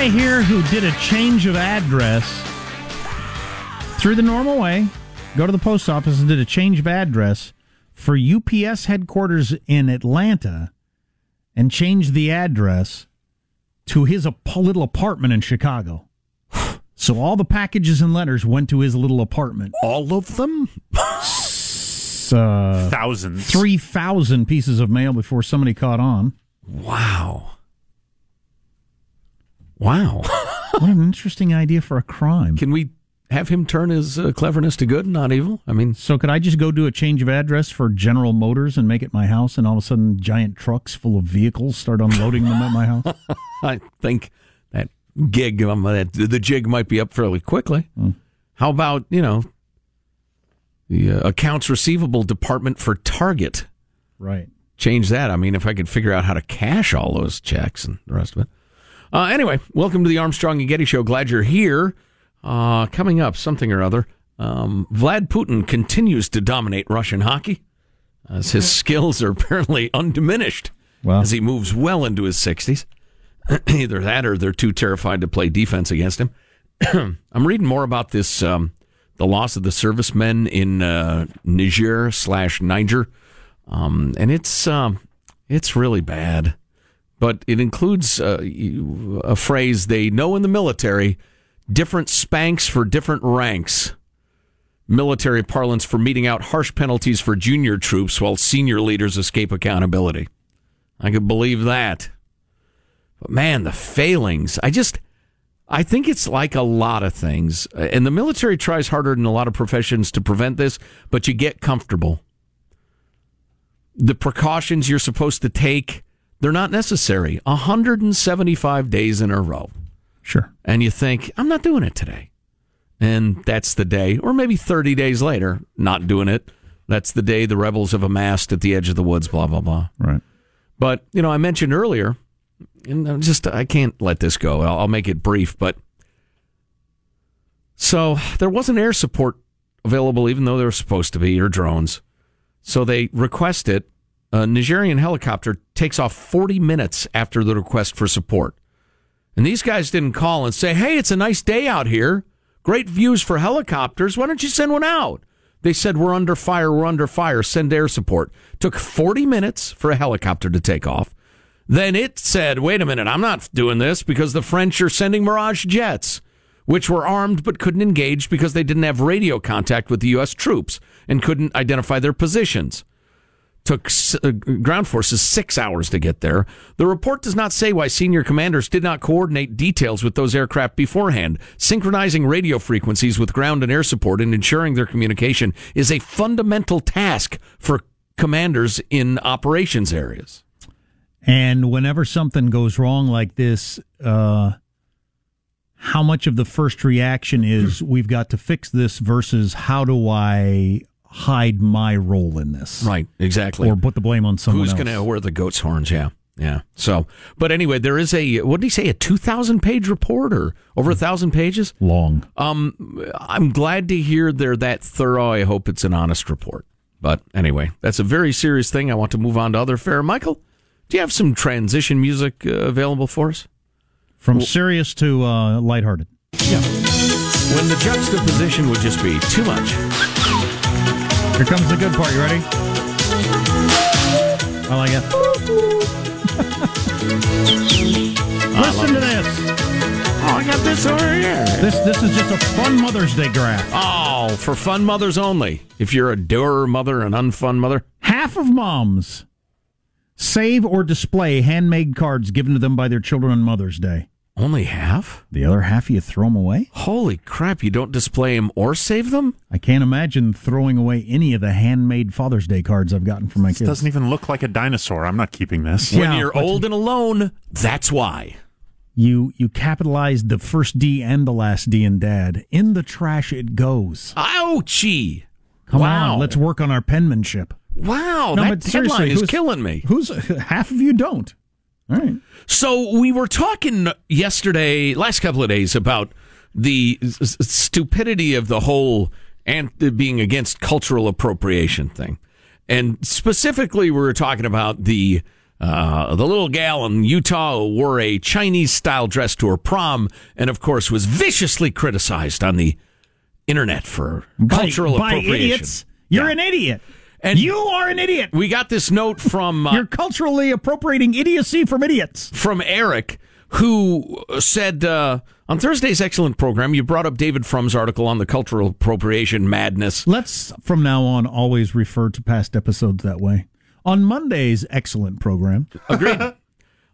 Guy here who did a change of address through the normal way. Go to the post office and did a change of address for UPS headquarters in Atlanta and changed the address to his little apartment in Chicago. So all the packages and letters went to his little apartment. All of them? Uh, Thousands. 3,000 pieces of mail before somebody caught on. Wow. Wow. What an interesting idea for a crime. Can we have him turn his uh, cleverness to good, not evil? I mean, So could I just go do a change of address for General Motors and make it my house, and all of a sudden giant trucks full of vehicles start unloading them at my house? I think that gig, um, that the jig might be up fairly quickly. How about you know the uh, accounts receivable department for Target? Right. Change that. I mean, if I could figure out how to cash all those checks and the rest of it. Uh, anyway, welcome to the Armstrong and Getty Show. Glad you're here. Uh, coming up, something or other. Um, Vlad Putin continues to dominate Russian hockey as his skills are apparently undiminished Well. as he moves well into his 60s. Either that or they're too terrified to play defense against him. I'm reading more about this, um, the loss of the servicemen in uh, Niger slash Niger, um, and it's um, it's really bad. But it includes uh, a phrase they know in the military: different spanks for different ranks. Military parlance for meting out harsh penalties for junior troops while senior leaders escape accountability. I could believe that. But man, the failings. I just, I think it's like a lot of things. And the military tries harder than a lot of professions to prevent this, but you get comfortable. The precautions you're supposed to take, they're not necessary. 175 days in a row. Sure. And you think, I'm not doing it today. And that's the day, or maybe 30 days later, not doing it. That's the day the rebels have amassed at the edge of the woods, blah, blah, blah. Right. But, you know, I mentioned earlier, and I'm just, I can't let this go. I'll, I'll make it brief, but so there wasn't air support available, even though there was supposed to be, or drones. So they request it. A Nigerian helicopter takes off 40 minutes after the request for support. And these guys didn't call and say, hey, it's a nice day out here. Great views for helicopters. Why don't you send one out? They said, We're under fire, we're under fire, send air support. Took 40 minutes for a helicopter to take off. Then it said, Wait a minute, I'm not doing this because the French are sending Mirage jets, which were armed but couldn't engage because they didn't have radio contact with the U.S. troops and couldn't identify their positions. Took uh, ground forces six hours to get there. The report does not say why senior commanders did not coordinate details with those aircraft beforehand. Synchronizing radio frequencies with ground and air support and ensuring their communication is a fundamental task for commanders in operations areas. And whenever something goes wrong like this, uh, how much of the first reaction is we've got to fix this versus how do I hide my role in this. Right, exactly. Or put the blame on someone Who's going to wear the goat's horns? Yeah. Yeah. So, but anyway, there is a what did he say? A two thousand page report or over a thousand pages? Long. Um, I'm glad to hear they're that thorough. I hope it's an honest report. But anyway, that's a very serious thing. I want to move on to other fare. Michael, do you have some transition music uh, available for us? From well, serious to uh, lighthearted. Yeah. When the juxtaposition would just be too much. Here comes the good part. You ready? I like it. Listen to this. Oh, I got this over here. This this is just a fun Mother's Day graph. Oh, for fun mothers only. If you're a doer mother, an unfun mother. Half of moms save or display handmade cards given to them by their children on Mother's Day. Only half? The other half you throw them away? Holy crap, you don't display them or save them? I can't imagine throwing away any of the handmade Father's Day cards I've gotten from my this kids. doesn't even look like a dinosaur. I'm not keeping this. When you're old and alone, that's why. You you capitalized the first D and the last D in dad. In the trash it goes. Ouchie. Come wow. on, let's work on our penmanship. Wow, no, that headline is killing me. Who's half of you don't? All right. So we were talking yesterday, last couple of days, about the stupidity of the whole and being against cultural appropriation thing, and specifically, we were talking about the uh, the little gal in Utah who wore a Chinese style dress to her prom, and of course was viciously criticized on the internet for by, cultural by appropriation. Idiots. You're yeah. an idiot. And you are an idiot. We got this note from. Uh, You're culturally appropriating idiocy from idiots. From Eric, who said uh, on Thursday's excellent program, you brought up David Frum's article on the cultural appropriation madness. Let's, from now on, always refer to past episodes that way. On Monday's excellent program. Agreed.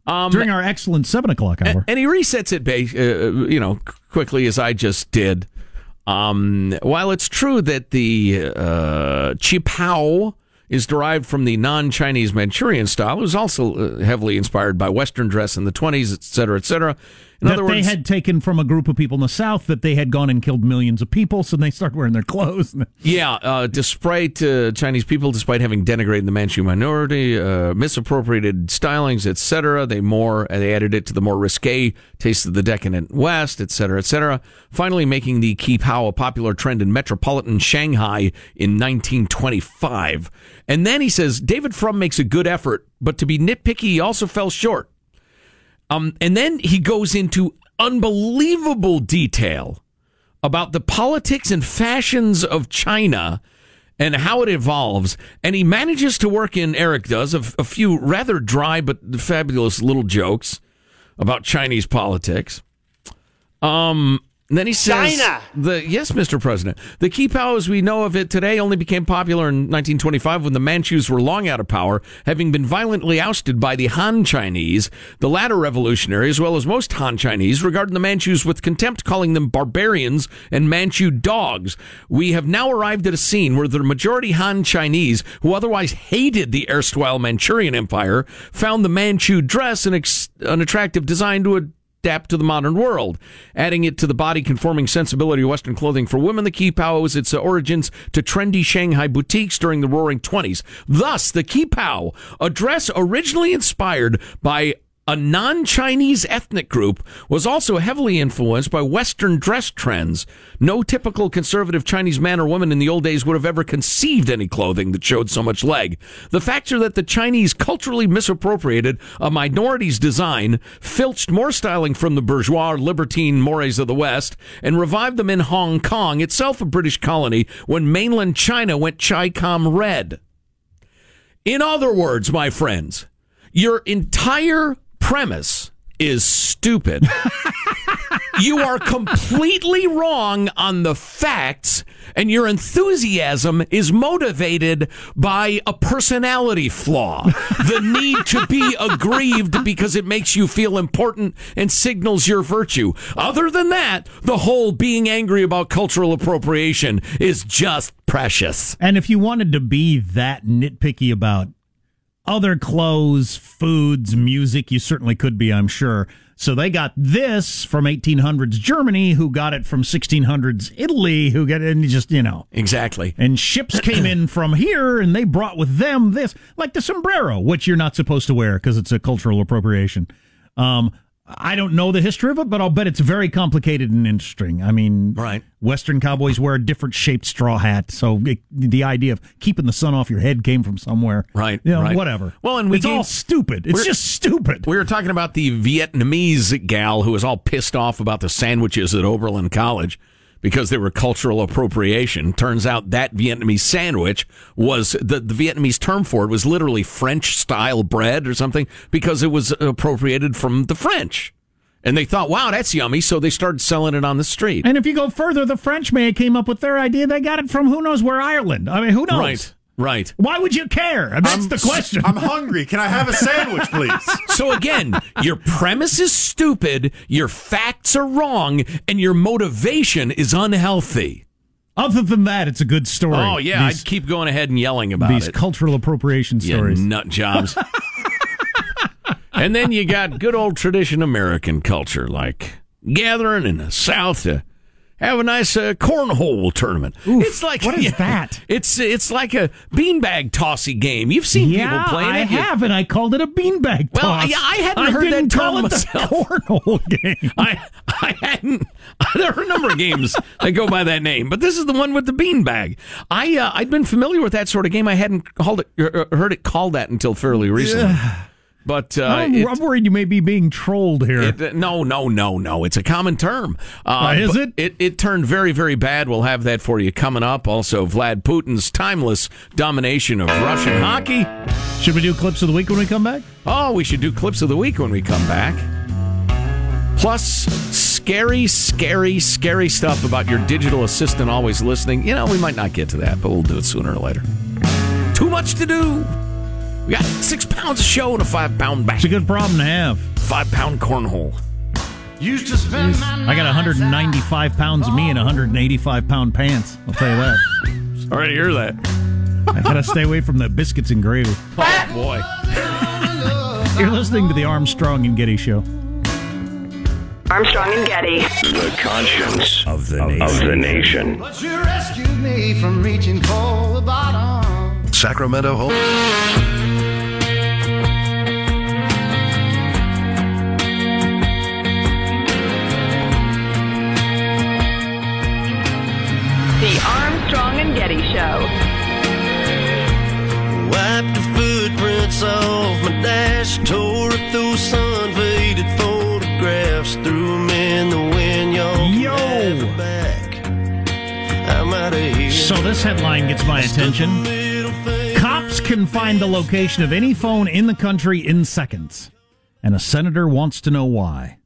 Um, During our excellent seven o'clock hour, and, he resets it, uh, you know, quickly as I just did. Um, while it's true that the uh, qipao is derived from the non-Chinese Manchurian style, it was also uh, heavily inspired by Western dress in the 20s, et cetera, et cetera. In that words, they had taken from a group of people in the South that they had gone and killed millions of people, so they started wearing their clothes. yeah, uh, despite uh, Chinese people, despite having denigrated the Manchu minority, uh, misappropriated stylings, etc., they more they added it to the more risque taste of the decadent West, etc., etc. Finally, making the qipao a popular trend in metropolitan Shanghai in 1925. And then he says David Frum makes a good effort, but to be nitpicky, he also fell short. Um, and then he goes into unbelievable detail about the politics and fashions of China and how it evolves. And he manages to work in, Eric does, a, a few rather dry but fabulous little jokes about Chinese politics. Um, and then he says, China. The yes, Mr. President. The qipao, as we know of it today, only became popular in 1925 when the Manchus were long out of power, having been violently ousted by the Han Chinese. The latter revolutionary, as well as most Han Chinese, regarded the Manchus with contempt, calling them barbarians and Manchu dogs. We have now arrived at a scene where the majority Han Chinese, who otherwise hated the erstwhile Manchurian Empire, found the Manchu dress an, ex- an attractive design to adapt to the modern world. Adding it to the body conforming sensibility of Western clothing for women, the qipao owes its origins to trendy Shanghai boutiques during the roaring 20s. Thus, the qipao, a dress originally inspired by a non Chinese ethnic group, was also heavily influenced by Western dress trends. No typical conservative Chinese man or woman in the old days would have ever conceived any clothing that showed so much leg. The facts are that the Chinese culturally misappropriated a minority's design, filched more styling from the bourgeois libertine mores of the West, and revived them in Hong Kong, itself a British colony, when mainland China went Chi Com red. In other words, my friends, your entire premise is stupid. you are completely wrong on the facts, and your enthusiasm is motivated by a personality flaw. the need to be aggrieved because it makes you feel important and signals your virtue. Other than that, the whole being angry about cultural appropriation is just precious. And if you wanted to be that nitpicky about other clothes, foods, music, you certainly could be, I'm sure. So they got this from 1800s Germany, who got it from 1600s Italy, who got it, and just, you know. Exactly. And ships came in from here, and they brought with them this, like the sombrero, which you're not supposed to wear because it's a cultural appropriation. Um, I don't know the history of it, but I'll bet it's very complicated and interesting. I mean, right. Western cowboys wear a different shaped straw hat, so it, the idea of keeping the sun off your head came from somewhere. Right. You know, right. whatever. Well, and we it's gave, all stupid. It's just stupid. We were talking about the Vietnamese gal who was all pissed off about the sandwiches at Oberlin College because they were cultural appropriation. Turns out that Vietnamese sandwich was the, the Vietnamese term for it was literally French style bread or something because it was appropriated from the French. And they thought, wow, that's yummy. So they started selling it on the street. And if you go further, the French may have came up with their idea. They got it from who knows where Ireland. I mean, who knows? Right. Right. Why would you care? That's I'm, the question. I'm hungry. Can I have a sandwich, please? So again, your premise is stupid, your facts are wrong, and your motivation is unhealthy. Other than that, it's a good story. Oh yeah, these, I'd keep going ahead and yelling about these it. cultural appropriation stories. You nut jobs. and then you got good old tradition American culture, like gathering in the South to have a nice uh, cornhole tournament. Oof, it's like what is that? It's it's like a beanbag tossy game. You've seen yeah, people playing I it. You- have, and I called it a beanbag Well, toss. yeah, I hadn't I heard that term call it myself. the cornhole game. I I hadn't. There are a number of games that go by that name, but this is the one with the beanbag. I uh, I'd been familiar with that sort of game. I hadn't called it er, er, heard it called that until fairly recently. But uh, I'm, it- I'm worried you may be being trolled here. it- no, no, no, no. It's a common term. Uh, Uh, is it? it? It turned very, very bad. We'll have that for you coming up. Also, Vlad Putin's timeless domination of Russian hockey. Should we do clips of the week when we come back? Oh, we should do clips of the week when we come back. Plus, scary, scary, scary stuff about your digital assistant always listening. You know, we might not get to that, but we'll do it sooner or later. Too much to do. We got six pounds of show and a five pound bag. It's a good problem to have. Five pound cornhole. Used to spend my I got 195 pounds of me and 185 pound pants. I'll tell you that. Sorry to hear that. I gotta stay away from the biscuits and gravy. Oh, boy. You're listening to the Armstrong and Getty Show. Armstrong and Getty. The conscience Of the of, nation. of the nation. But you rescued me from reaching for the bottom. Sacramento home. Getty Show. Wiped the footprints off my dash, tore up those sun-faded photographs, threw 'em in the wind, y'all Yo! back. I'm out of here. So this headline gets my attention. Cops can find the location of any phone in the country in seconds, and a senator wants to know why.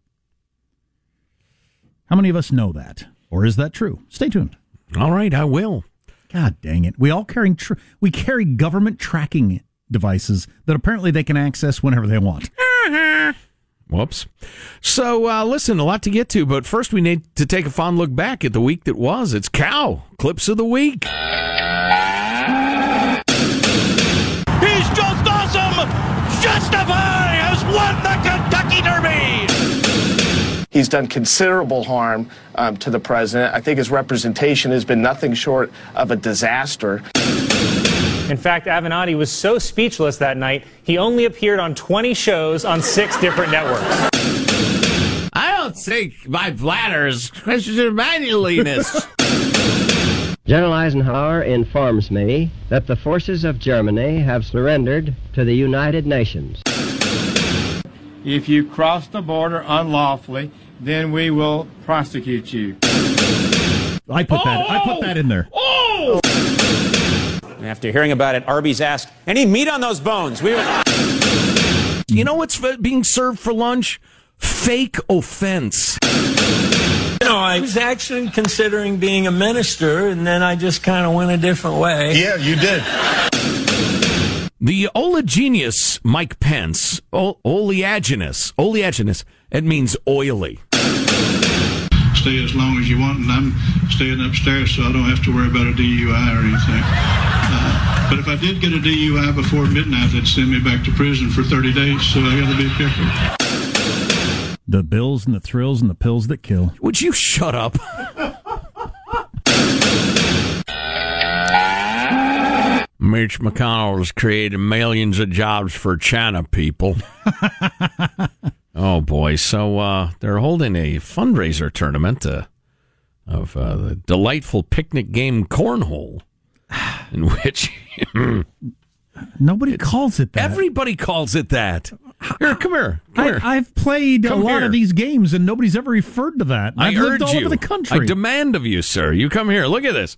How many of us know that? Or is that true? Stay tuned. All right, I will. God dang it. We all carry tr- we carry government tracking devices that apparently they can access whenever they want. Whoops. So, uh, listen, a lot to get to, but first we need to take a fond look back at the week that was. It's Cow, Clips of the Week. He's just awesome! Justify has won the Kentucky Derby! He's done considerable harm um, to the president. I think his representation has been nothing short of a disaster. In fact, Avenatti was so speechless that night, he only appeared on 20 shows on six different networks. I don't think my bladder is question of manliness. General Eisenhower informs me that the forces of Germany have surrendered to the United Nations. If you cross the border unlawfully, then we will prosecute you. I put that. I put that in there. Oh! oh! After hearing about it, Arby's asked, "Any meat on those bones?" We. You know what's being served for lunch? Fake offense. You know, I was actually considering being a minister, and then I just kind of went a different way. Yeah, you did. The oleaginous Mike Pence, o- oleaginous, oleaginous, it means oily. Stay as long as you want, and I'm staying upstairs, so I don't have to worry about a DUI or anything. Uh, but if I did get a DUI before midnight, they'd send me back to prison for 30 days, so I got to be careful. The bills and the thrills and the pills that kill. Would you shut up? Mitch McConnell has created millions of jobs for China people. oh boy! So uh, they're holding a fundraiser tournament uh, of uh, the delightful picnic game cornhole, in which Nobody calls it that. everybody calls it that. Here, come here, come here. I, have played Come a lot here. of these games, and nobody's ever referred to that. I I've lived urge all you. over the country. I demand of you, sir. You come here. Look at this.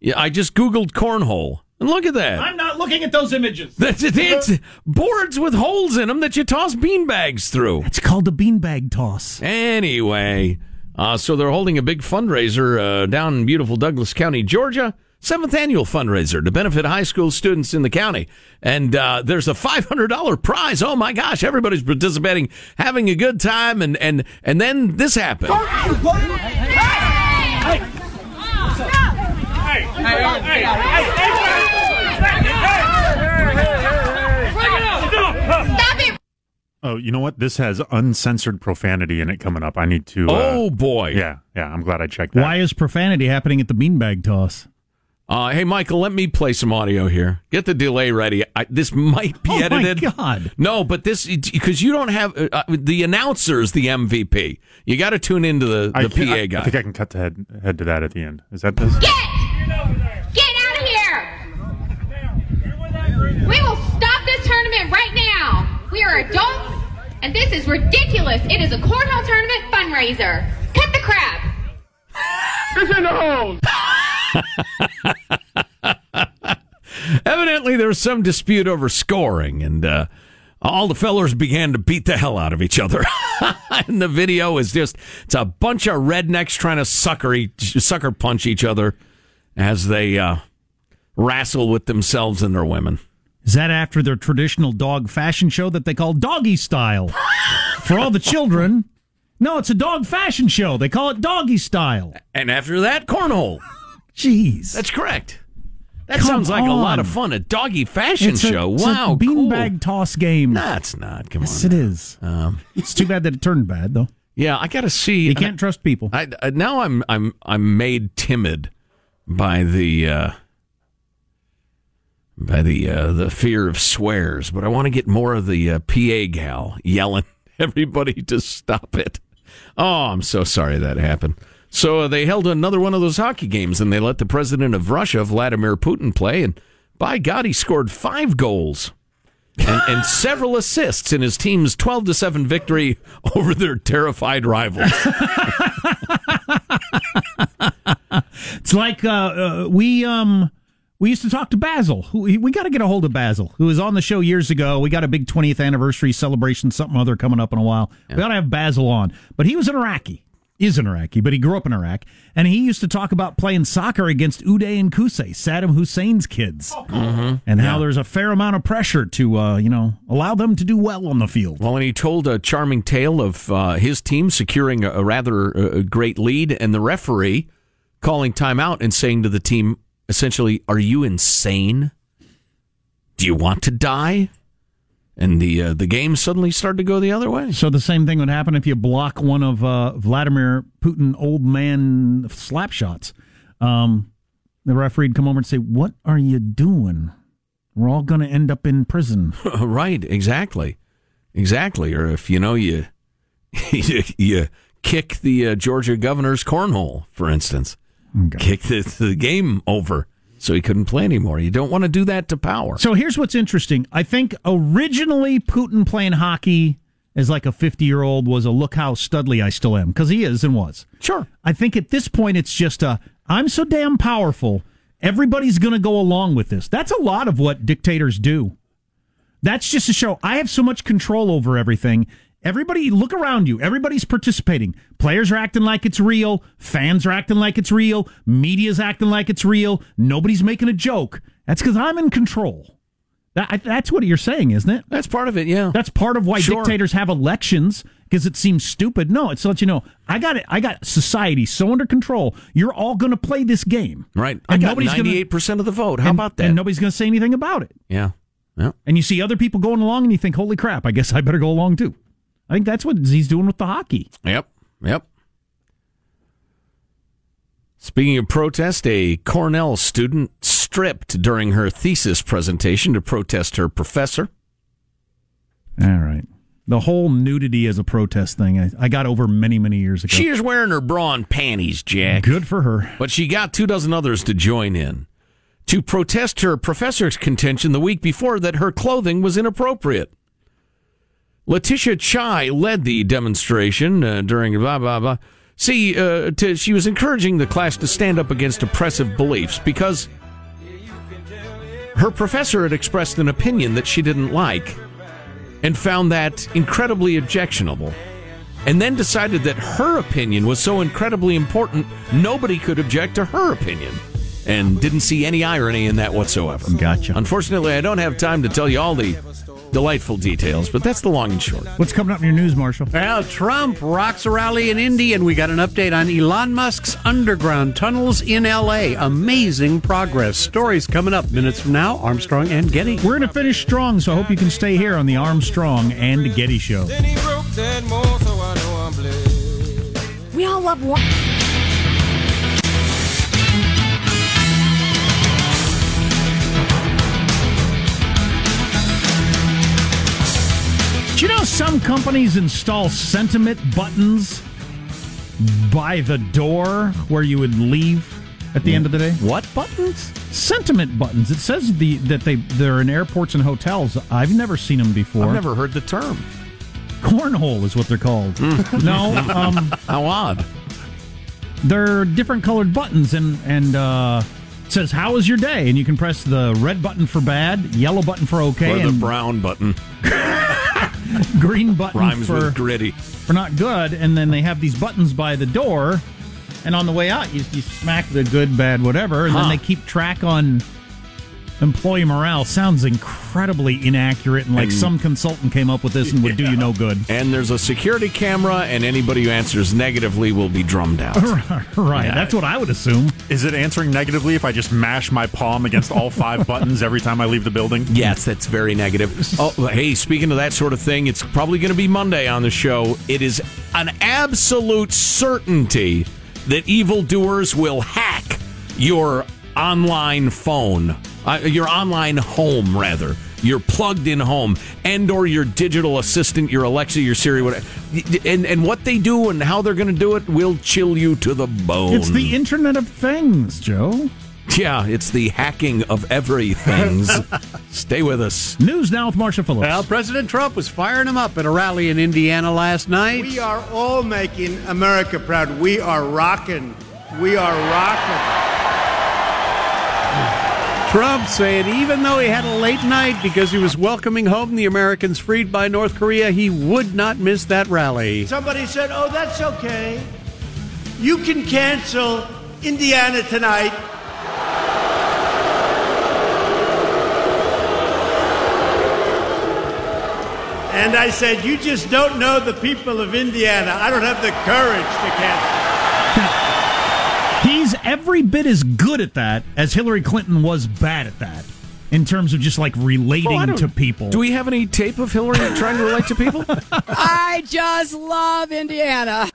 Yeah, I just googled cornhole, look at that. I'm not looking at those images. That's it. It's boards with holes in them that you toss beanbags through. It's called a beanbag toss. Anyway, uh, so they're holding a big fundraiser uh, down in beautiful Douglas County, Georgia. Seventh annual fundraiser to benefit high school students in the county. And uh, there's a $500 prize. Oh my gosh, everybody's participating, having a good time. And, and, and then this happened. Stop Oh, you know what? This has uncensored profanity in it coming up. I need to. Uh, Oh, boy. Yeah, yeah. I'm glad I checked that. Why is profanity happening at the beanbag toss? Uh, hey, Michael, let me play some audio here. Get the delay ready. I, this might be edited. Oh, my. God. No, but this because you don't have uh, uh, the announcer's the MVP. You got to tune into the, the can- PA I, guy. I think I can cut the head head to that at the end. Is that this? Get Get out of here! We will stop this tournament right now. We are adults, and this is ridiculous. It is a cornhole tournament fundraiser. Cut the crap. It's in the hole. Evidently, there was some dispute over scoring, and uh, all the fellers began to beat the hell out of each other. and the video is just it's a bunch of rednecks trying to sucker each, sucker punch each other as they uh, wrestle with themselves and their women. Is that after their traditional dog fashion show that they call Doggy Style? For all the children. No, it's a dog fashion show. They call it Doggy Style. And after that, cornhole. Jeez. That's correct. That Come sounds like a lot of fun. A doggy fashion a- show. it's a wow, beanbag toss game. That's not. Come yes, on. it is. Um, it's too bad that it turned bad, though. Yeah, I got to see. You can't trust people. I, I, now I'm I'm I'm made timid by the uh, by the uh, the fear of swears, but I want to get more of the uh, PA gal yelling everybody to stop it. Oh, I'm so sorry that happened. So uh, they held another one of those hockey games, and they let the president of Russia, Vladimir Putin, play, and by God, he scored five goals. and, and several assists in his team's 12 to 7 victory over their terrified rivals. It's like uh, uh, we um we used to talk to Basil. Who, we got to get a hold of Basil, who was on the show years ago. We got a big 20th anniversary celebration, something other coming up in a while. We got to have Basil on, but he was an Iraqi. Is an Iraqi, but he grew up in Iraq, and he used to talk about playing soccer against Uday and Qusay, Saddam Hussein's kids, Mhm. and how Yeah. there's a fair amount of pressure to uh, you know allow them to do well on the field. Well, and he told a charming tale of uh, his team securing a, a rather uh, great lead and the referee calling timeout and saying to the team, essentially, Are you insane? Do you want to die? And the uh, the game suddenly started to go the other way. So the same thing would happen if you block one of uh, Vladimir Putin old man slap shots. Um, the referee'd come over and say, "What are you doing?" We're all going to end up in prison. right, exactly. Exactly. Or if, you know, you, you, you kick the uh, Georgia governor's cornhole, for instance, kick the, the game over so he couldn't play anymore. You don't want to do that to power. So here's what's interesting. I think originally Putin playing hockey as like a 50 year old was a look how studly I still am because he is and was. Sure. I think at this point it's just a I'm so damn powerful. Everybody's going to go along with this. That's a lot of what dictators do. That's just to show I have so much control over everything. Everybody, look around you. Everybody's participating. Players are acting like it's real. Fans are acting like it's real. Media's acting like it's real. Nobody's making a joke. That's because I'm in control. That, that's what you're saying, isn't it? That's part of it, yeah. That's part of why Sure. dictators have elections because it seems stupid. No, it's to let you know I got it. I got society so under control. You're all going to play this game, Right. I got gonna- 98% of the vote. How and- about that? And nobody's going to say anything about it. yeah. Yeah. And you see other people going along, and you think, "Holy crap! I guess I better go along too." I think that's what he's doing with the hockey. Yep. Yep. Speaking of protest, a Cornell student stripped during her thesis presentation to protest her professor. All right. The whole nudity as a protest thing, I, I got over many, many years ago. She is wearing her bra and panties, Jack. Good for her. But she got two dozen others to join in to protest her professor's contention the week before that her clothing was inappropriate. Letitia Chai led the demonstration uh, during blah blah blah. See, uh, to, she was encouraging the class to stand up against oppressive beliefs because her professor had expressed an opinion that she didn't like and found that incredibly objectionable. And then decided that her opinion was so incredibly important, nobody could object to her opinion. And didn't see any irony in that whatsoever. Gotcha. Unfortunately, I don't have time to tell you all the delightful details, but that's the long and short. What's coming up in your news, Marshall? Well, Trump rocks a rally in Indy, and we got an update on Elon Musk's underground tunnels in L.A. Amazing progress. Stories coming up minutes from now. Armstrong and Getty. We're going to finish strong, so I hope you can stay here on the Armstrong and Getty Show. We all love one. You know some companies install sentiment buttons by the door where you would leave at the end of the day? What buttons? Sentiment buttons. It says the that they they're in airports and hotels. I've never seen them before. I've never heard the term. Cornhole is what they're called. no, um, How odd. they're different colored buttons and and uh, it says how was your day and you can press the red button for bad, yellow button for okay, or the and brown button. green button Rhymes for gritty. for not good. And then they have these buttons by the door, and on the way out, you, you smack the good, bad, whatever, and Huh. then they keep track on employee morale. Sounds incredibly inaccurate, and like And- some consultant came up with this and would do you no good. And there's a security camera, and anybody who answers negatively will be drummed out. right, Yeah. that's what I would assume. Is it answering negatively if I just mash my palm against all five buttons every time I leave the building? Yes, that's very negative. Oh, hey, speaking of that sort of thing, it's probably going to be Monday on the show. It is an absolute certainty that evildoers will hack your online phone, uh, your online home, rather. Your plugged-in home, and or your digital assistant, your Alexa, your Siri, whatever. And and what they do and how they're going to do it will chill you to the bone. It's the Internet of Things, Joe. yeah, it's the hacking of everything. Stay with us. News now with Marsha Phillips. Well, President Trump was firing him up at a rally in Indiana last night. We are all making America proud. We are rocking. We are rocking. Trump saying even though he had a late night because he was welcoming home the Americans freed by North Korea, he would not miss that rally. Somebody said, oh, that's okay. You can cancel Indiana tonight. And I said, You just don't know the people of Indiana. I don't have the courage to cancel. He's every bit as good at that as Hillary Clinton was bad at that in terms of just like relating Oh, to people. Do we have any tape of Hillary trying to relate to people? I just love Indiana.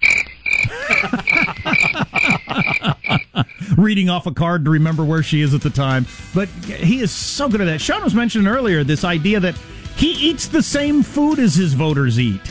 reading off a card to remember where she is at the time. But he is so good at that. Sean was mentioning earlier this idea that he eats the same food as his voters eat.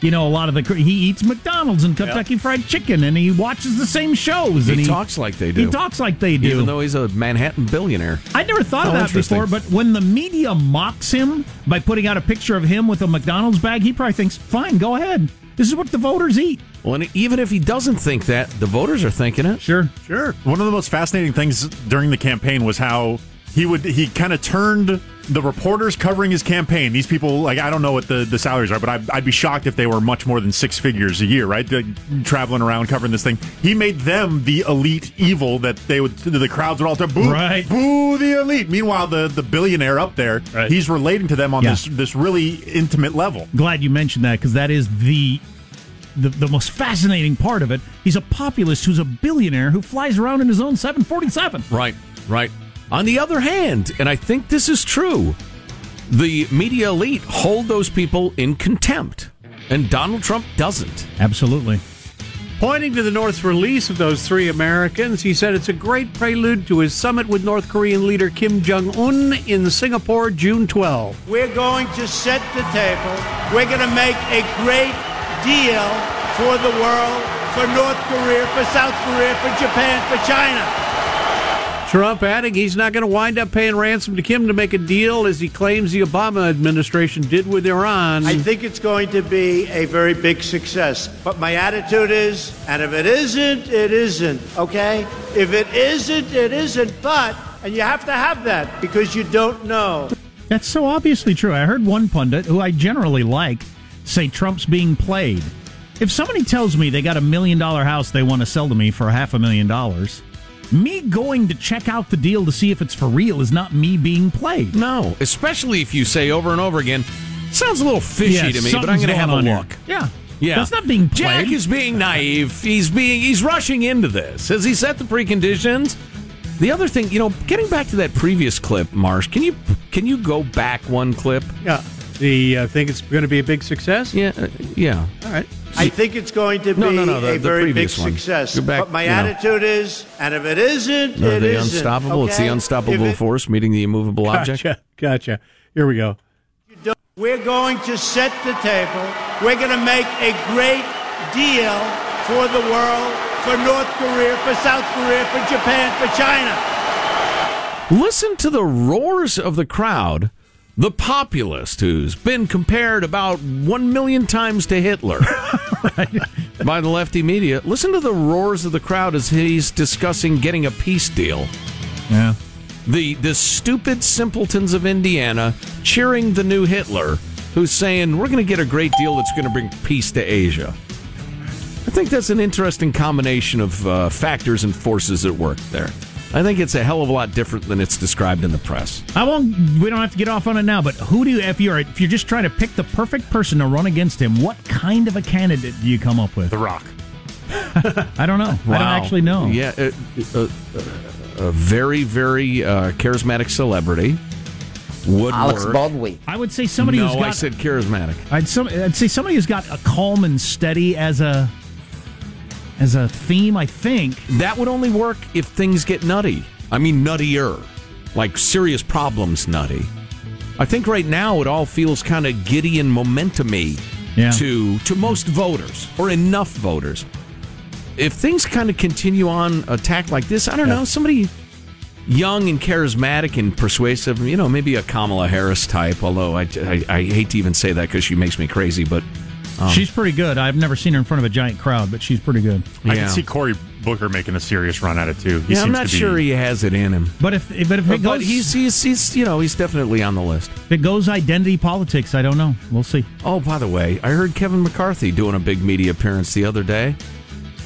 You know, a lot of the he eats McDonald's and Kentucky Fried Chicken, and he watches the same shows. and He talks like they do. He talks like they do, Even though he's a Manhattan billionaire. I never thought How of that before, but when the media mocks him by putting out a picture of him with a McDonald's bag, he probably thinks, "Fine, go ahead. This is what the voters eat." Well, and even if he doesn't think that, the voters are thinking it. Sure, Sure. One of the most fascinating things during the campaign was how he would he kind of turned the reporters covering his campaign. These people, like I don't know what the, the salaries are, but I'd, I'd be shocked if they were much more than six figures a year, right? Like, traveling around covering this thing. He made them the elite evil that they would the crowds would all tell boo, Right. boo the elite. Meanwhile, the the billionaire up there, Right. he's relating to them on Yeah. this this really intimate level. Glad you mentioned that because that is the, the the most fascinating part of it. He's a populist who's a billionaire who flies around in his own 747. Right, right. On the other hand, and I think this is true, the media elite hold those people in contempt, and Donald Trump doesn't. Absolutely. Pointing to the North's release of those three Americans, he said it's a great prelude to his summit with North Korean leader Kim Jong un in Singapore, June 12. We're going to set the table. We're going to make a great deal for the world, for North Korea, for South Korea, for Japan, for China. Trump adding he's not going to wind up paying ransom to Kim to make a deal as he claims the Obama administration did with Iran. I think it's going to be a very big success. But my attitude is, and if it isn't, it isn't, okay? If it isn't, it isn't. But, and you have to have that because you don't know. That's so obviously true. I heard one pundit who I generally like say Trump's being played. If somebody tells me they got a million dollar house they want to sell to me for half a million dollars, me going to check out the deal to see if it's for real is not me being played. No, especially if you say over and over again, sounds a little fishy Yeah, to me, but I'm going to have a look. here. Yeah. Yeah, That's not being Jack played. is being naive. He's being he's rushing into this. Has he set the preconditions? The other thing, you know, getting back to that previous clip, Marsh, can you can you go back one clip? Yeah. The uh, think it's going to be a big success? Yeah, uh, yeah. All right. I think it's going to be No, no, no, the- a very big one. success. Back, but my you know. attitude is, and if it isn't, Or it the isn't, unstoppable. It's the unstoppable it- force meeting the immovable object. Gotcha. Gotcha. Here we go. We're going to set the table. We're going to make a great deal for the world, for North Korea, for South Korea, for Japan, for China. Listen to the roars of the crowd. The populist who's been compared about one million times to Hitler by the lefty media. Listen to the roars of the crowd as he's discussing getting a peace deal. Yeah. The the stupid simpletons of Indiana cheering the new Hitler, who's saying we're going to get a great deal that's going to bring peace to Asia. I think that's an interesting combination of uh, factors and forces at work there. I think it's a hell of a lot different than it's described in the press. I won't. We don't have to get off on it now. But who do you, if you're if you're just trying to pick the perfect person to run against him? What kind of a candidate do you come up with? The Rock. I don't know. I don't actually know. Yeah, uh, uh, a very, very uh, charismatic celebrity would Alex work. Baldwin. I would say somebody no, who's got. I said charismatic. I'd some. I'd say somebody who's got a calm and steady as a as a theme. I think That would only work if things get nutty. I mean, nuttier, like serious problems nutty. I think right now it all feels kind of giddy and momentumy Yeah. to to most voters or enough voters. If things kind of continue on attack like this, I don't know, somebody young and charismatic and persuasive, you know, maybe a Kamala Harris type. Although I, I, I hate to even say that because she makes me crazy, but um, she's pretty good. I've never seen her in front of a giant crowd, but she's pretty good. I can see Cory Booker making a serious run at it too. He yeah, I'm not to be, sure he has it in him. But if but if it But goes, he's, he's he's you know he's definitely on the list. if it goes identity politics, I don't know. We'll see. Oh, by the way, I heard Kevin McCarthy doing a big media appearance the other day.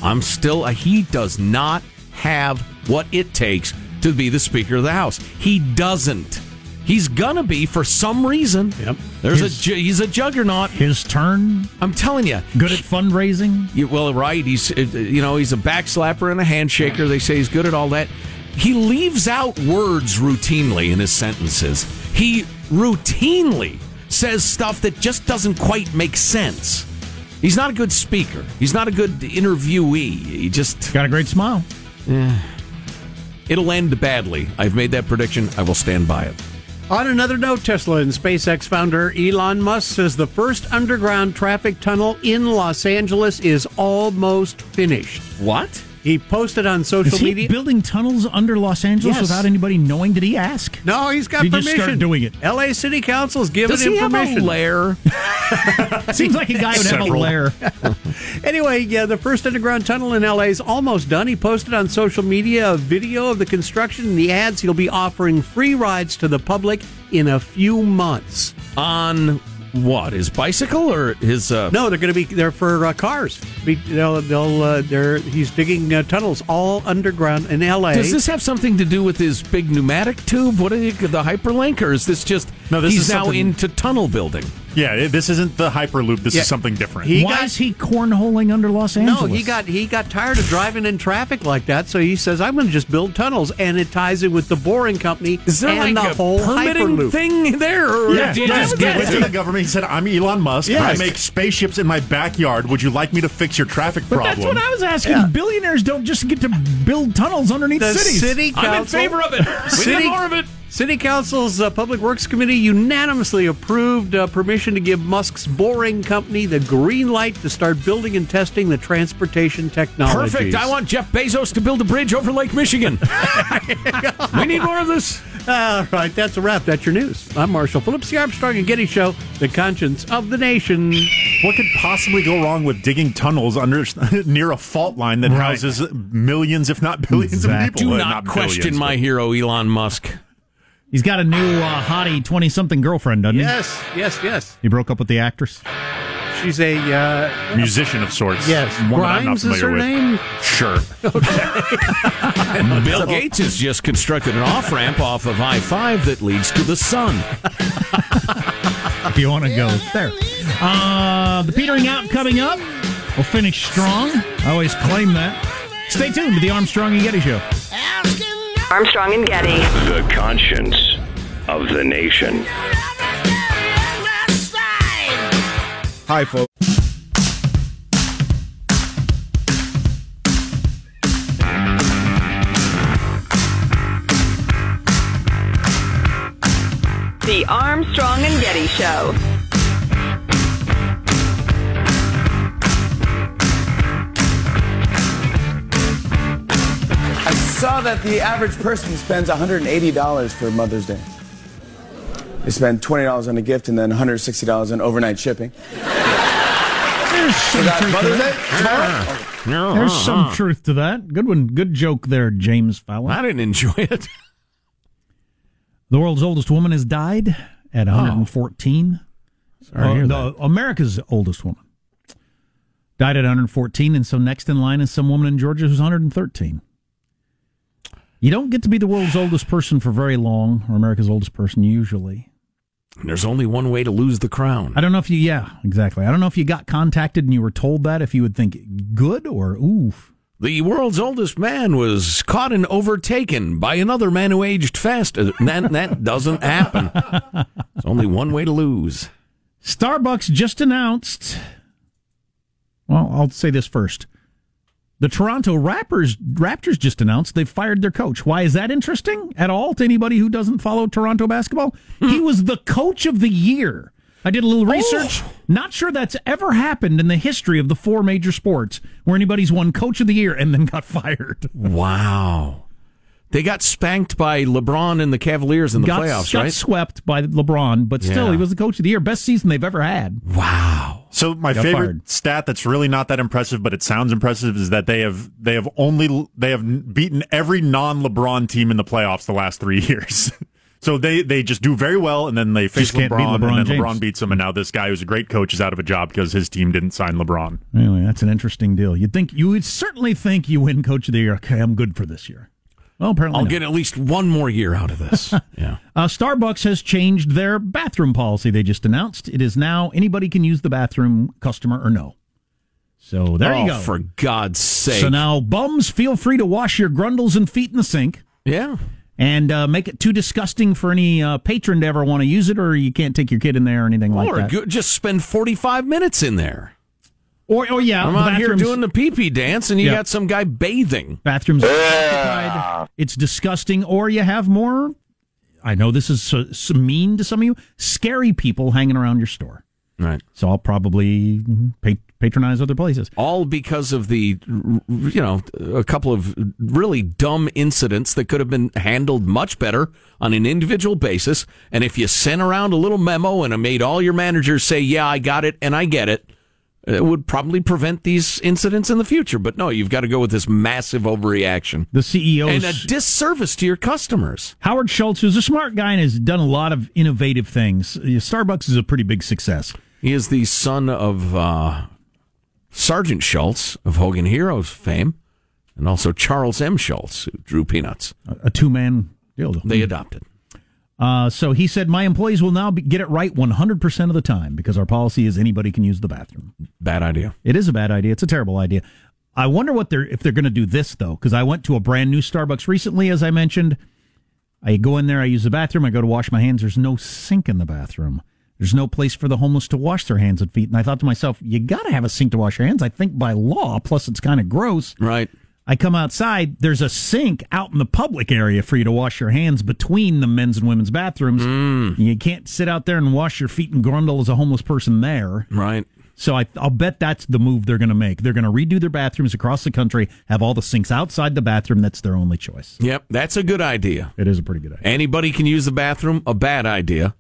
I'm still a, he does not have what it takes to be the Speaker of the House. He doesn't. He's gonna be for some reason. Yep. There's His- a ju- he's a juggernaut. His turn. I'm telling you. Good at fundraising. You, well, right. He's uh, you know he's a backslapper and a handshaker. They say he's good at all that. He leaves out words routinely in his sentences. He routinely says stuff that just doesn't quite make sense. He's not a good speaker. He's not a good interviewee. He just Got a great smile. yeah. It'll end badly. I've made that prediction. I will stand by it. On another note, Tesla and SpaceX founder Elon Musk says the first underground traffic tunnel in Los Angeles is almost finished. What? He posted on social Is he media. building tunnels under Los Angeles Yes. without anybody knowing? Did he ask? no, he's got He just permission. started doing it. LA City Council's given Does him he have permission. a lair? Seems like a guy would have a lair. Anyway, yeah, the first underground tunnel in LA is almost done. He posted on social media a video of the construction and the ads. He'll be offering free rides to the public in a few months. On what? His bicycle or his? Uh, No, they're going to be there for uh, cars. They'll, they'll, uh, they're, he's digging uh, tunnels all underground in LA. Does this have something to do with his big pneumatic tube? What are you, the hyperlink, or is this just No, this he's is now something- into tunnel building? Yeah, this isn't the Hyperloop. This Yeah. is something different. He Why got- is he cornholing under Los Angeles? No, he got he got tired of driving in traffic like that, so he says, "I'm going to just build tunnels," and it ties in with the Boring Company Is there and like the a whole permitting Hyperloop. thing there? Or Yeah, do you just he get went to the government. He said, "I'm Elon Musk. Yes. I make spaceships in my backyard. Would you like me to fix your traffic But problem?" that's what I was asking. Yeah. Billionaires don't just get to build tunnels underneath The cities. city council, I'm in favor of it. We City- need more of it. City Council's uh, Public Works Committee unanimously approved uh, permission to give Musk's Boring Company the green light to start building and testing the transportation technology. Perfect. I want Jeff Bezos to build a bridge over Lake Michigan. we need more of this. All right, that's a wrap. That's your news. I'm Marshall Phillips, the Armstrong and Getty Show, the conscience of the nation. What could possibly go wrong with digging tunnels under near a fault line that Right. houses millions, if not billions, Exactly. of people? Do Uh, not, question billions, my but- hero, Elon Musk. He's got a new uh, hottie twenty-something girlfriend, doesn't he? Yes, yes, yes. he? He broke up with the actress. She's a uh, musician of sorts. yes. one that I'm not Grimes is her with. name. Sure. Okay. Bill Gates has just constructed an off ramp off of I 5 that leads to the sun. If you want to go there. Uh, the petering out coming up. We'll finish strong. I always claim that. Stay tuned to the Armstrong and Getty Show. Armstrong and Getty. The conscience of the nation. Hi, folks. The Armstrong and Getty Show. Saw that the average person spends $180 for Mother's Day. They spend $20 on a gift and then $160 on overnight shipping. There's some So that's truth to Mother's Day that. tomorrow? There's some truth to that. Good one. Good joke there, James Fallon. I didn't enjoy it. The world's oldest woman has died at 114. Sorry Uh, the- America's oldest woman died at 114, and so next in line is some woman in Georgia who's 113. You don't get to be the world's oldest person for very long, or America's oldest person usually. And there's only one way to lose the crown. I don't know if you, yeah, exactly. I don't know if you got contacted and you were told that, if you would think good or oof. The world's oldest man was caught and overtaken by another man who aged fast. Uh, That, that doesn't happen. There's only one way to lose. Starbucks just announced. Well, I'll say this first. The Toronto Raptors Raptors just announced they've fired their coach. Why is that interesting at all to anybody who doesn't follow Toronto basketball? Hmm. he was the coach of the year. I did a little oh. research. Not sure that's ever happened in the history of the four major sports where anybody's won coach of the year and then got fired. Wow. They got spanked by LeBron and the Cavaliers in the got, playoffs, got right? swept by LeBron, but still, Yeah. he was the coach of the year. Best season they've ever had. Wow. So my Got favorite fired. stat that's really not that impressive, but it sounds impressive, is that they have they have only they have beaten every non-LeBron team in the playoffs the last three years. so they they just do very well, and then they face Just can't beat LeBron, LeBron and then James. LeBron beats them, and now this guy who's a great coach is out of a job because his team didn't sign LeBron. Anyway, that's an interesting deal. You'd think you would certainly think you win coach of the year. Okay, I'm good for this year. Well, apparently I'll get at least one more year out of this. yeah. Uh, Starbucks has changed their bathroom policy. They just announced it is now anybody can use the bathroom, customer or no. So there oh, you go. For God's sake. So now bums, feel free to wash your grundles and feet in the sink. Yeah. And uh, make it too disgusting for any uh, patron to ever want to use it, or you can't take your kid in there or anything like that. Or just spend 45 minutes in there. Or, or yeah, I'm the out here doing the pee pee dance, and you Yeah. got some guy bathing. bathrooms. are occupied. It's disgusting. Or you have more. I know this is so, so mean to some of you. Scary people hanging around your store. Right. So I'll probably mm, pa- patronize other places. All because of the, you know, a couple of really dumb incidents that could have been handled much better on an individual basis. And if you sent around a little memo and made all your managers say, yeah, I got it and I get it, it would probably prevent these incidents in the future. But no, you've got to go with this massive overreaction. The CEO And a disservice to your customers. Howard Schultz, who's a smart guy and has done a lot of innovative things. Starbucks is a pretty big success. He is the son of uh, Sergeant Schultz of Hogan Heroes fame, and also Charles M. Schulz, who drew Peanuts. A two man deal. They adopted. Uh, so he said, My employees will now be, get it right 100% of the time because our policy is anybody can use the bathroom. Bad idea. It is a bad idea. It's a terrible idea. I wonder what they're if they're going to do this though, because I went to a brand new Starbucks recently, as I mentioned. I go in there, I use the bathroom, I go to wash my hands. There's no sink in the bathroom. There's no place for the homeless to wash their hands and feet. And I thought to myself, you got to have a sink to wash your hands. I think by law, plus it's kind of gross. Right. I come outside, there's a sink out in the public area for you to wash your hands between the men's and women's bathrooms. Mm. You can't sit out there and wash your feet and grundle as a homeless person there. Right. So I, I'll bet that's the move they're going to make. They're going to redo their bathrooms across the country, have all the sinks outside the bathroom. That's their only choice. Yep, that's a good idea. It is a pretty good idea. Anybody can use the bathroom. A bad idea.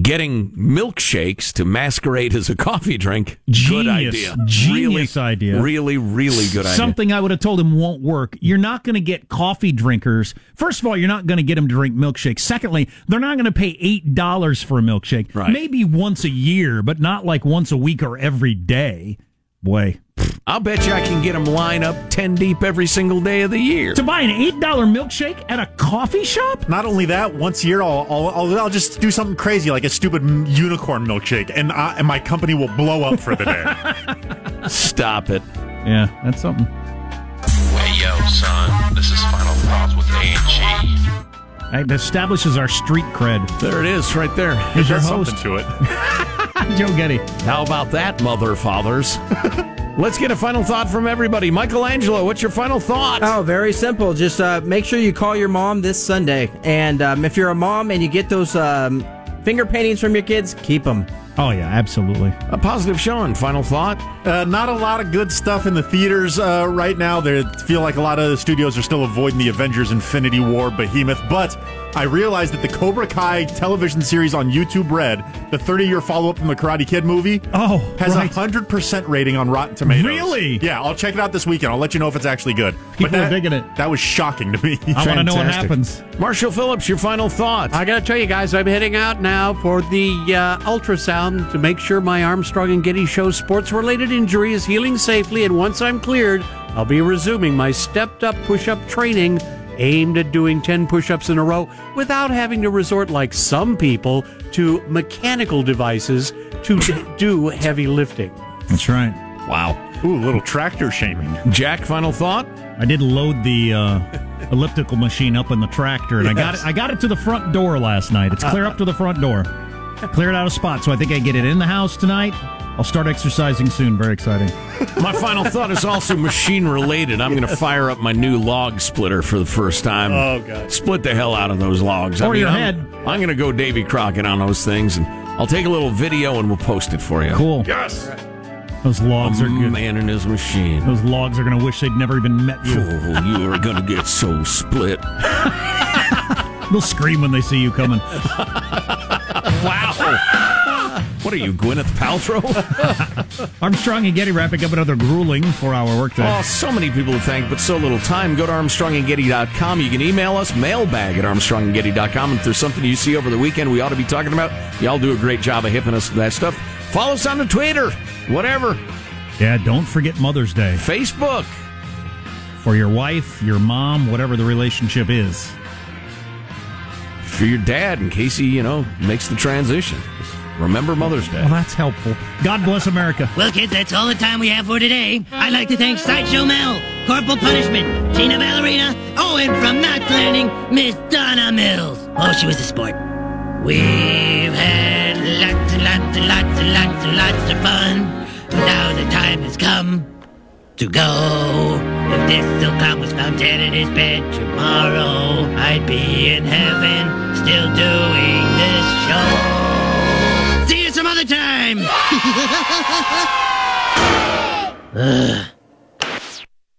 Getting milkshakes to masquerade as a coffee drink. good idea. Genius really, idea. Really, really good idea. Something I would have told him won't work. You're not going to get coffee drinkers. First of all, you're not going to get them to drink milkshakes. Secondly, they're not going to pay $8 for a milkshake. Right. Maybe once a year, but not like once a week or every day. Boy. I'll bet you I can get them line up 10 deep every single day of the year. To buy an $8 milkshake at a coffee shop? Not only that, once a year I'll, I'll, I'll, I'll just do something crazy like a stupid unicorn milkshake, and I, and my company will blow up for the day. Stop it. Yeah, that's something. Hey yo, son, this is Final Thoughts with A&G. It establishes our street cred. There it is, right there. Here's your There's host, something to it. Joe Getty. How about that, mother fathers? Let's get a final thought from everybody. Michelangelo, what's your final thought? Oh, very simple. Just uh, make sure you call your mom this Sunday. And um, if you're a mom and you get those um, finger paintings from your kids, keep them. Oh, yeah, absolutely. A positive Sean, final thought? Uh, not a lot of good stuff in the theaters uh, right now. They feel like a lot of the studios are still avoiding the Avengers Infinity War behemoth. But I realized that the Cobra Kai television series on YouTube Red, the 30 year follow up from the Karate Kid movie, oh, has a right. 100% rating on Rotten Tomatoes. Really? Yeah, I'll check it out this weekend. I'll let you know if it's actually good. People but that, are digging it. That was shocking to me. I want to know what happens. Marshall Phillips, your final thought. I got to tell you guys, I'm heading out now for the uh, ultrasound to make sure my Armstrong and Getty show sports related injury is healing safely. And once I'm cleared, I'll be resuming my stepped up push up training aimed at doing 10 push ups in a row without having to resort, like some people, to mechanical devices to do heavy lifting. That's right. Wow. Ooh, little tractor shaming. Jack, final thought? I did load the uh, elliptical machine up in the tractor, and I got it. I got it to the front door last night. It's clear up to the front door. Cleared out a spot, so I think I get it in the house tonight. I'll start exercising soon. Very exciting. My final thought is also machine related. I'm going to fire up my new log splitter for the first time. Oh, God. Split the hell out of those logs. Or your I'm, head. I'm going to go Davy Crockett on those things, and I'll take a little video and we'll post it for you. Cool. Yes. Those logs A are good. man and his machine. Those logs are going to wish they'd never even met you. Oh, you are going to get so split. They'll scream when they see you coming. What are you, Gwyneth Paltrow? Armstrong and Getty wrapping up another grueling four-hour workday. Oh, so many people to thank, but so little time. Go to ArmstrongandGetty.com. You can email us, mailbag at ArmstrongandGetty.com. And if there's something you see over the weekend we ought to be talking about, y'all do a great job of hipping us to that stuff. Follow us on the Twitter, whatever. Yeah, don't forget Mother's Day Facebook. for your wife, your mom, whatever the relationship is. For your dad, in case he, you know, makes the transition. Just remember Mother's Day. Well, that's helpful. God bless America. Well, kids, that's all the time we have for today. I'd like to thank Sideshow Mel, Corporal Punishment, Tina Ballerina, oh, and from Knots Landing, Miss Donna Mills. Oh, she was a sport. We've had lots and lots and lots and lots and lots of fun. Now the time has come to go. If this silcon was found dead in his bed tomorrow, I'd be in heaven still doing this show. See you some other time.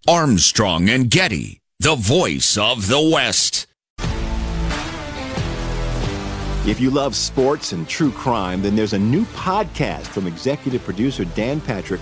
Armstrong and Getty, the voice of the West. If you love sports and true crime, then there's a new podcast from executive producer Dan Patrick